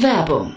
Werbung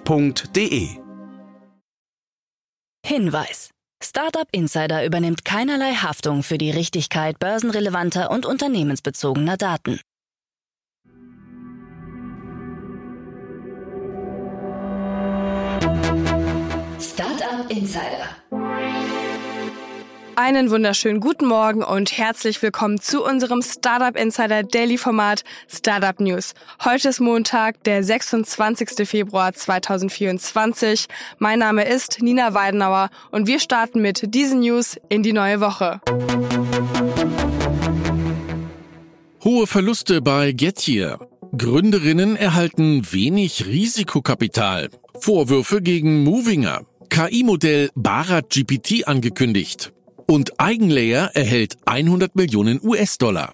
f.de. Hinweis. Startup Insider übernimmt keinerlei Haftung für die Richtigkeit börsenrelevanter und unternehmensbezogener Daten. Startup Insider einen wunderschönen guten Morgen und herzlich willkommen zu unserem Startup Insider Daily Format Startup News. Heute ist Montag, der 26. Februar 2024. Mein Name ist Nina Weidenauer und wir starten mit diesen News in die neue Woche. Hohe Verluste bei Gettier. Gründerinnen erhalten wenig Risikokapital. Vorwürfe gegen Movinger. KI-Modell Barat GPT angekündigt und Eigenlayer erhält 100 Millionen US-Dollar.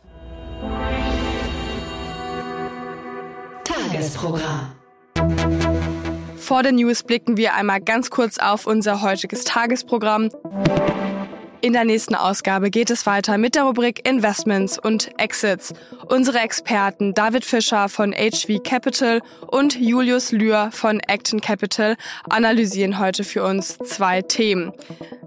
Tagesprogramm. Vor den News blicken wir einmal ganz kurz auf unser heutiges Tagesprogramm. In der nächsten Ausgabe geht es weiter mit der Rubrik Investments und Exits. Unsere Experten David Fischer von HV Capital und Julius Lühr von Acton Capital analysieren heute für uns zwei Themen.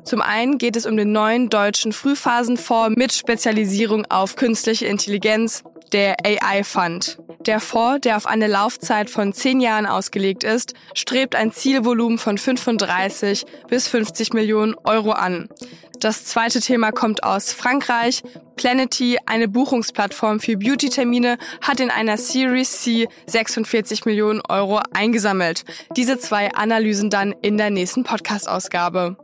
Zum einen geht es um den neuen deutschen Frühphasenfonds mit Spezialisierung auf künstliche Intelligenz, der AI Fund. Der Fonds, der auf eine Laufzeit von zehn Jahren ausgelegt ist, strebt ein Zielvolumen von 35 bis 50 Millionen Euro an. Das zweite Thema kommt aus Frankreich. Planety, eine Buchungsplattform für Beauty-Termine, hat in einer Series C 46 Millionen Euro eingesammelt. Diese zwei Analysen dann in der nächsten Podcast-Ausgabe.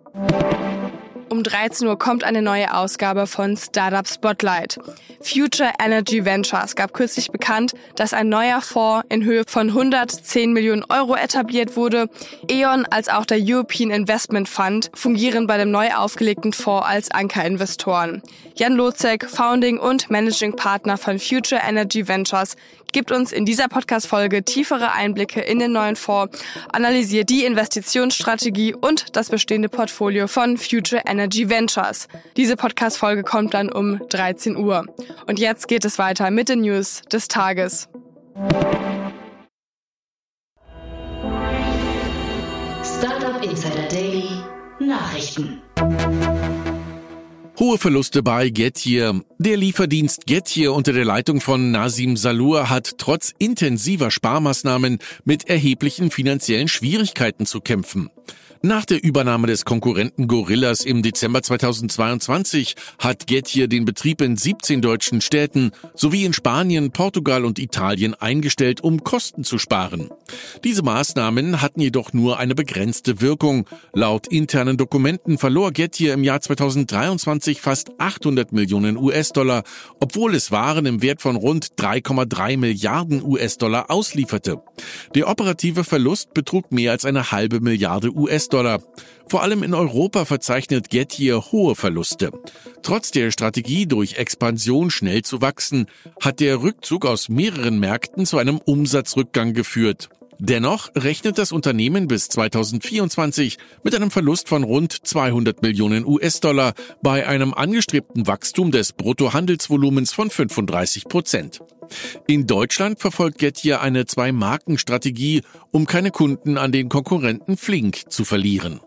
Um 13 Uhr kommt eine neue Ausgabe von Startup Spotlight. Future Energy Ventures gab kürzlich bekannt, dass ein neuer Fonds in Höhe von 110 Millionen Euro etabliert wurde. E.ON als auch der European Investment Fund fungieren bei dem neu aufgelegten Fonds als Ankerinvestoren. Jan Lozek, Founding und Managing Partner von Future Energy Ventures, gibt uns in dieser Podcast-Folge tiefere Einblicke in den neuen Fonds, analysiert die Investitionsstrategie und das bestehende Portfolio von Future Energy Ventures. Diese Podcast-Folge kommt dann um 13 Uhr. Und jetzt geht es weiter mit den News des Tages. Hohe Verluste bei Gettier. Der Lieferdienst Gettier unter der Leitung von Nasim Salur hat trotz intensiver Sparmaßnahmen mit erheblichen finanziellen Schwierigkeiten zu kämpfen. Nach der Übernahme des Konkurrenten Gorillas im Dezember 2022 hat Gettier den Betrieb in 17 deutschen Städten sowie in Spanien, Portugal und Italien eingestellt, um Kosten zu sparen. Diese Maßnahmen hatten jedoch nur eine begrenzte Wirkung. Laut internen Dokumenten verlor Gettier im Jahr 2023 fast 800 Millionen US-Dollar, obwohl es Waren im Wert von rund 3,3 Milliarden US-Dollar auslieferte. Der operative Verlust betrug mehr als eine halbe Milliarde US-Dollar. Vor allem in Europa verzeichnet Gettier hohe Verluste. Trotz der Strategie, durch Expansion schnell zu wachsen, hat der Rückzug aus mehreren Märkten zu einem Umsatzrückgang geführt. Dennoch rechnet das Unternehmen bis 2024 mit einem Verlust von rund 200 Millionen US-Dollar bei einem angestrebten Wachstum des Bruttohandelsvolumens von 35 Prozent. In Deutschland verfolgt Gettier eine Zwei-Marken-Strategie, um keine Kunden an den Konkurrenten Flink zu verlieren.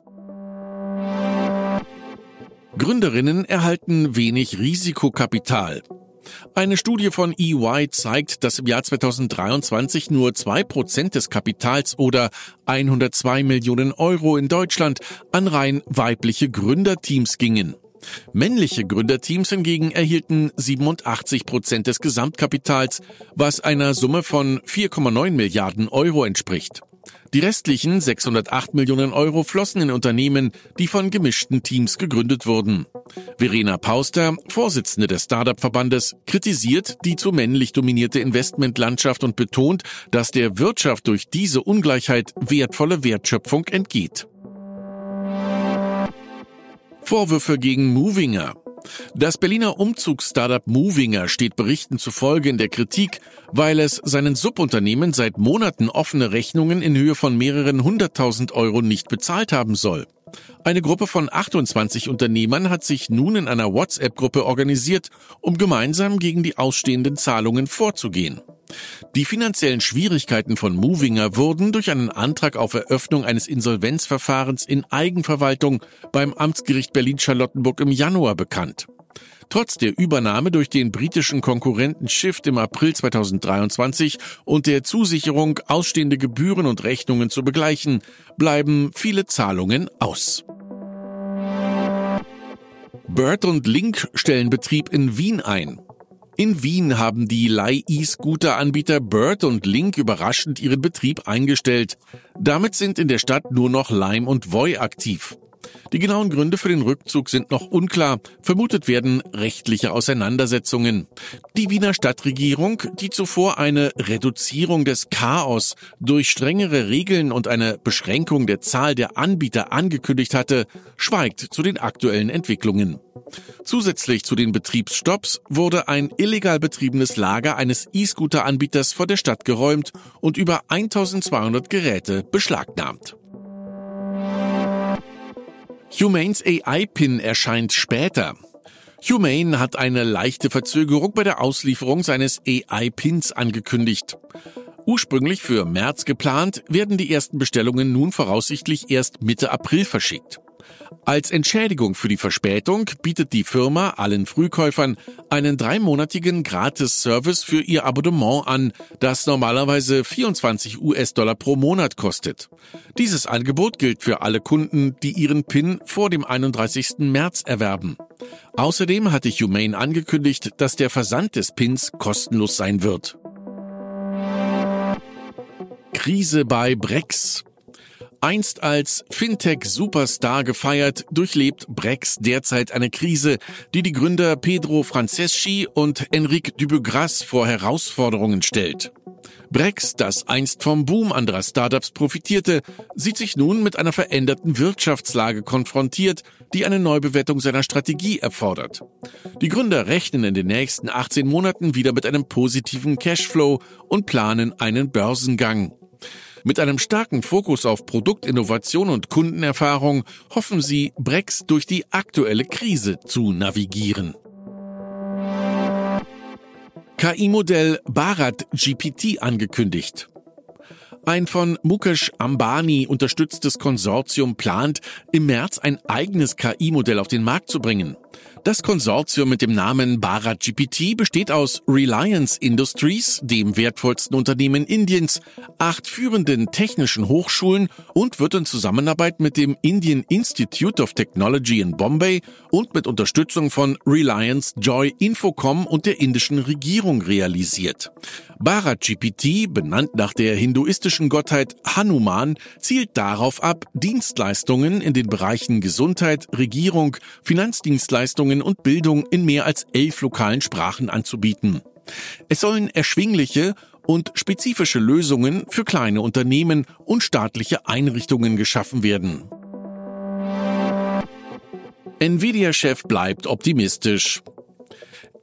Gründerinnen erhalten wenig Risikokapital. Eine Studie von EY zeigt, dass im Jahr 2023 nur zwei Prozent des Kapitals oder 102 Millionen Euro in Deutschland an rein weibliche Gründerteams gingen. Männliche Gründerteams hingegen erhielten 87 Prozent des Gesamtkapitals, was einer Summe von 4,9 Milliarden Euro entspricht. Die restlichen 608 Millionen Euro flossen in Unternehmen, die von gemischten Teams gegründet wurden. Verena Pauster, Vorsitzende des Startup-Verbandes, kritisiert die zu männlich dominierte Investmentlandschaft und betont, dass der Wirtschaft durch diese Ungleichheit wertvolle Wertschöpfung entgeht. Vorwürfe gegen Movinger. Das Berliner Umzugsstartup Movinger steht Berichten zufolge in der Kritik, weil es seinen Subunternehmen seit Monaten offene Rechnungen in Höhe von mehreren hunderttausend Euro nicht bezahlt haben soll. Eine Gruppe von 28 Unternehmern hat sich nun in einer WhatsApp-Gruppe organisiert, um gemeinsam gegen die ausstehenden Zahlungen vorzugehen. Die finanziellen Schwierigkeiten von Movinger wurden durch einen Antrag auf Eröffnung eines Insolvenzverfahrens in Eigenverwaltung beim Amtsgericht Berlin-Charlottenburg im Januar bekannt. Trotz der Übernahme durch den britischen Konkurrenten Shift im April 2023 und der Zusicherung, ausstehende Gebühren und Rechnungen zu begleichen, bleiben viele Zahlungen aus. Bird und Link stellen Betrieb in Wien ein. In Wien haben die Leih-E-Scooter-Anbieter Bird und Link überraschend ihren Betrieb eingestellt. Damit sind in der Stadt nur noch Lime und Voi aktiv. Die genauen Gründe für den Rückzug sind noch unklar. Vermutet werden rechtliche Auseinandersetzungen. Die Wiener Stadtregierung, die zuvor eine Reduzierung des Chaos durch strengere Regeln und eine Beschränkung der Zahl der Anbieter angekündigt hatte, schweigt zu den aktuellen Entwicklungen. Zusätzlich zu den Betriebsstopps wurde ein illegal betriebenes Lager eines E-Scooter-Anbieters vor der Stadt geräumt und über 1200 Geräte beschlagnahmt. Humanes AI-Pin erscheint später. Humane hat eine leichte Verzögerung bei der Auslieferung seines AI-Pins angekündigt. Ursprünglich für März geplant, werden die ersten Bestellungen nun voraussichtlich erst Mitte April verschickt. Als Entschädigung für die Verspätung bietet die Firma allen Frühkäufern einen dreimonatigen Gratis-Service für ihr Abonnement an, das normalerweise 24 US-Dollar pro Monat kostet. Dieses Angebot gilt für alle Kunden, die ihren PIN vor dem 31. März erwerben. Außerdem hatte Humane angekündigt, dass der Versand des Pins kostenlos sein wird. Krise bei Brex. Einst als Fintech-Superstar gefeiert, durchlebt Brex derzeit eine Krise, die die Gründer Pedro Franceschi und Enrique Dubugras vor Herausforderungen stellt. Brex, das einst vom Boom anderer Startups profitierte, sieht sich nun mit einer veränderten Wirtschaftslage konfrontiert, die eine Neubewertung seiner Strategie erfordert. Die Gründer rechnen in den nächsten 18 Monaten wieder mit einem positiven Cashflow und planen einen Börsengang. Mit einem starken Fokus auf Produktinnovation und Kundenerfahrung hoffen sie, Brex durch die aktuelle Krise zu navigieren. KI-Modell Bharat GPT angekündigt. Ein von Mukesh Ambani unterstütztes Konsortium plant, im März ein eigenes KI-Modell auf den Markt zu bringen. Das Konsortium mit dem Namen Bharat GPT besteht aus Reliance Industries, dem wertvollsten Unternehmen Indiens, acht führenden technischen Hochschulen und wird in Zusammenarbeit mit dem Indian Institute of Technology in Bombay und mit Unterstützung von Reliance Joy Infocom und der indischen Regierung realisiert. Bharat GPT, benannt nach der hinduistischen Gottheit Hanuman, zielt darauf ab, Dienstleistungen in den Bereichen Gesundheit, Regierung, Finanzdienstleistungen Leistungen und Bildung in mehr als elf lokalen Sprachen anzubieten. Es sollen erschwingliche und spezifische Lösungen für kleine Unternehmen und staatliche Einrichtungen geschaffen werden. Nvidia-Chef bleibt optimistisch.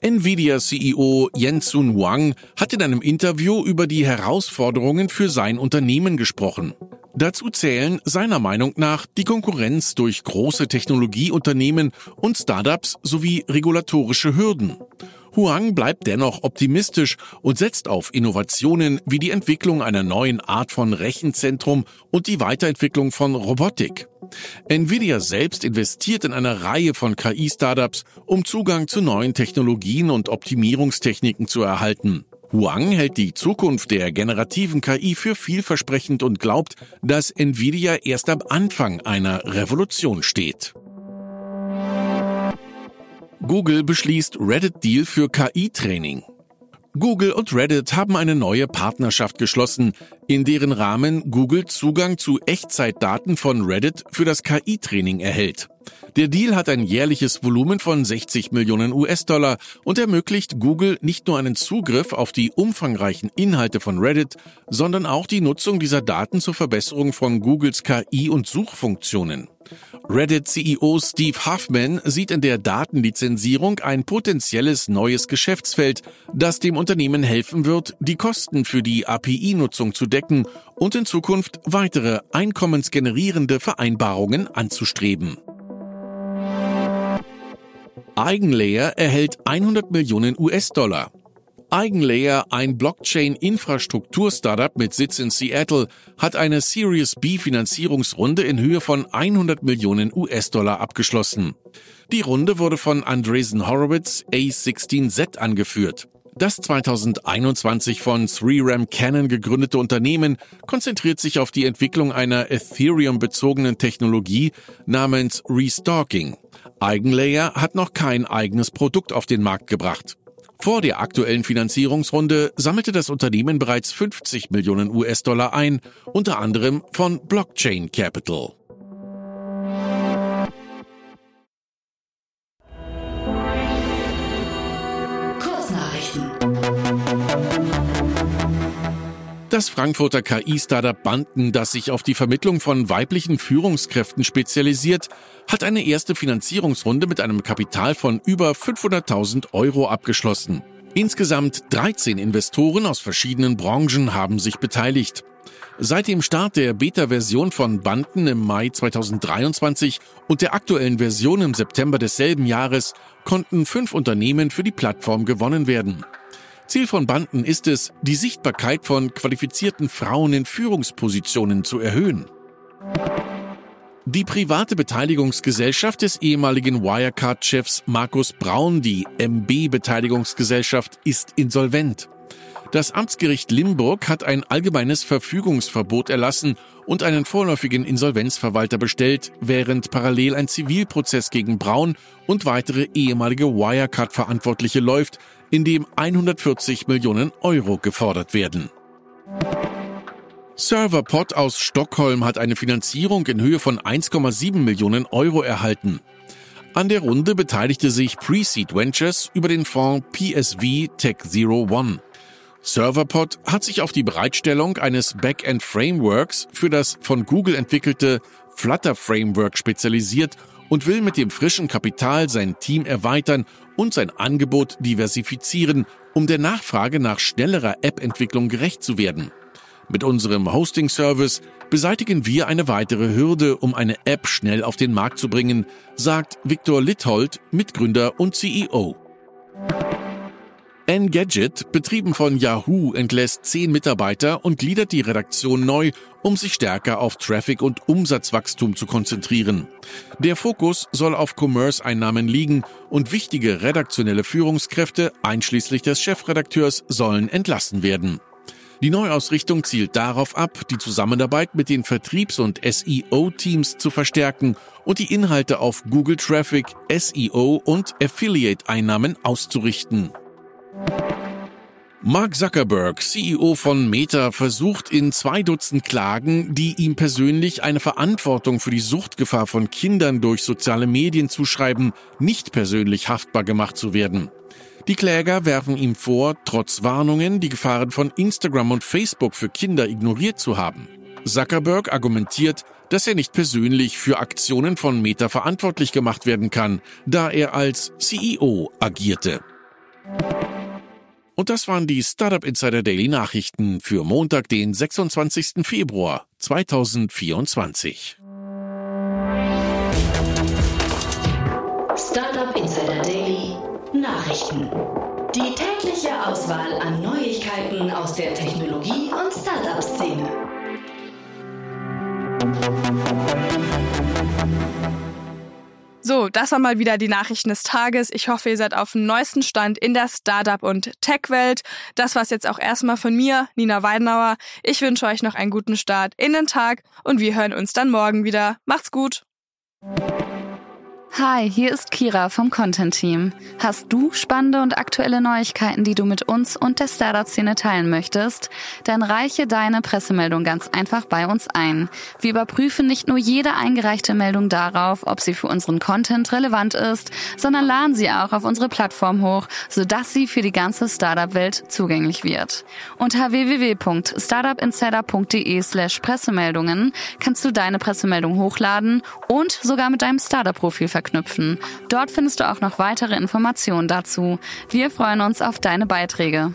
Nvidia-CEO Jensun Huang hat in einem Interview über die Herausforderungen für sein Unternehmen gesprochen. Dazu zählen seiner Meinung nach die Konkurrenz durch große Technologieunternehmen und Startups sowie regulatorische Hürden. Huang bleibt dennoch optimistisch und setzt auf Innovationen wie die Entwicklung einer neuen Art von Rechenzentrum und die Weiterentwicklung von Robotik. Nvidia selbst investiert in eine Reihe von KI-Startups, um Zugang zu neuen Technologien und Optimierungstechniken zu erhalten. Huang hält die Zukunft der generativen KI für vielversprechend und glaubt, dass Nvidia erst am Anfang einer Revolution steht. Google beschließt Reddit-Deal für KI-Training. Google und Reddit haben eine neue Partnerschaft geschlossen, in deren Rahmen Google Zugang zu Echtzeitdaten von Reddit für das KI-Training erhält. Der Deal hat ein jährliches Volumen von 60 Millionen US-Dollar und ermöglicht Google nicht nur einen Zugriff auf die umfangreichen Inhalte von Reddit, sondern auch die Nutzung dieser Daten zur Verbesserung von Googles KI- und Suchfunktionen. Reddit-CEO Steve Huffman sieht in der Datenlizenzierung ein potenzielles neues Geschäftsfeld, das dem Unternehmen helfen wird, die Kosten für die API-Nutzung zu decken und in Zukunft weitere einkommensgenerierende Vereinbarungen anzustreben. Eigenlayer erhält 100 Millionen US-Dollar. Eigenlayer, ein Blockchain-Infrastruktur-Startup mit Sitz in Seattle, hat eine Series B Finanzierungsrunde in Höhe von 100 Millionen US-Dollar abgeschlossen. Die Runde wurde von Andreessen Horowitz A16Z angeführt. Das 2021 von 3RAM Canon gegründete Unternehmen konzentriert sich auf die Entwicklung einer Ethereum-bezogenen Technologie namens Restalking. Eigenlayer hat noch kein eigenes Produkt auf den Markt gebracht. Vor der aktuellen Finanzierungsrunde sammelte das Unternehmen bereits 50 Millionen US-Dollar ein, unter anderem von Blockchain Capital. Das Frankfurter KI-Startup Banden, das sich auf die Vermittlung von weiblichen Führungskräften spezialisiert, hat eine erste Finanzierungsrunde mit einem Kapital von über 500.000 Euro abgeschlossen. Insgesamt 13 Investoren aus verschiedenen Branchen haben sich beteiligt. Seit dem Start der Beta-Version von Banden im Mai 2023 und der aktuellen Version im September desselben Jahres konnten fünf Unternehmen für die Plattform gewonnen werden. Ziel von Banden ist es, die Sichtbarkeit von qualifizierten Frauen in Führungspositionen zu erhöhen. Die private Beteiligungsgesellschaft des ehemaligen Wirecard-Chefs Markus Braun, die MB Beteiligungsgesellschaft, ist insolvent. Das Amtsgericht Limburg hat ein allgemeines Verfügungsverbot erlassen und einen vorläufigen Insolvenzverwalter bestellt, während parallel ein Zivilprozess gegen Braun und weitere ehemalige Wirecard-Verantwortliche läuft, in dem 140 Millionen Euro gefordert werden. Serverpod aus Stockholm hat eine Finanzierung in Höhe von 1,7 Millionen Euro erhalten. An der Runde beteiligte sich Pre-Seed Ventures über den Fonds PSV Tech Zero One. Serverpod hat sich auf die Bereitstellung eines Backend Frameworks für das von Google entwickelte Flutter Framework spezialisiert und will mit dem frischen Kapital sein Team erweitern und sein Angebot diversifizieren, um der Nachfrage nach schnellerer App-Entwicklung gerecht zu werden. Mit unserem Hosting-Service beseitigen wir eine weitere Hürde, um eine App schnell auf den Markt zu bringen, sagt Viktor Lithold, Mitgründer und CEO. Engadget, betrieben von Yahoo, entlässt zehn Mitarbeiter und gliedert die Redaktion neu, um sich stärker auf Traffic und Umsatzwachstum zu konzentrieren. Der Fokus soll auf Commerce-Einnahmen liegen und wichtige redaktionelle Führungskräfte, einschließlich des Chefredakteurs, sollen entlassen werden. Die Neuausrichtung zielt darauf ab, die Zusammenarbeit mit den Vertriebs- und SEO-Teams zu verstärken und die Inhalte auf Google Traffic, SEO und Affiliate-Einnahmen auszurichten. Mark Zuckerberg, CEO von Meta, versucht in zwei Dutzend Klagen, die ihm persönlich eine Verantwortung für die Suchtgefahr von Kindern durch soziale Medien zuschreiben, nicht persönlich haftbar gemacht zu werden. Die Kläger werfen ihm vor, trotz Warnungen die Gefahren von Instagram und Facebook für Kinder ignoriert zu haben. Zuckerberg argumentiert, dass er nicht persönlich für Aktionen von Meta verantwortlich gemacht werden kann, da er als CEO agierte. Und das waren die Startup Insider Daily Nachrichten für Montag, den 26. Februar 2024. Startup Insider Daily Nachrichten. Die tägliche Auswahl an Neuigkeiten aus der Technologie- und Startup-Szene. So, das war mal wieder die Nachrichten des Tages. Ich hoffe, ihr seid auf dem neuesten Stand in der Startup- und Tech-Welt. Das war's jetzt auch erstmal von mir, Nina Weidenauer. Ich wünsche euch noch einen guten Start in den Tag und wir hören uns dann morgen wieder. Macht's gut! Hi, hier ist Kira vom Content Team. Hast du spannende und aktuelle Neuigkeiten, die du mit uns und der Startup-Szene teilen möchtest? Dann reiche deine Pressemeldung ganz einfach bei uns ein. Wir überprüfen nicht nur jede eingereichte Meldung darauf, ob sie für unseren Content relevant ist, sondern laden sie auch auf unsere Plattform hoch, sodass sie für die ganze Startup-Welt zugänglich wird. Unter www.startupinsider.de slash Pressemeldungen kannst du deine Pressemeldung hochladen und sogar mit deinem Startup-Profil verknüpfen verknüpfen. Dort findest du auch noch weitere Informationen dazu. Wir freuen uns auf deine Beiträge.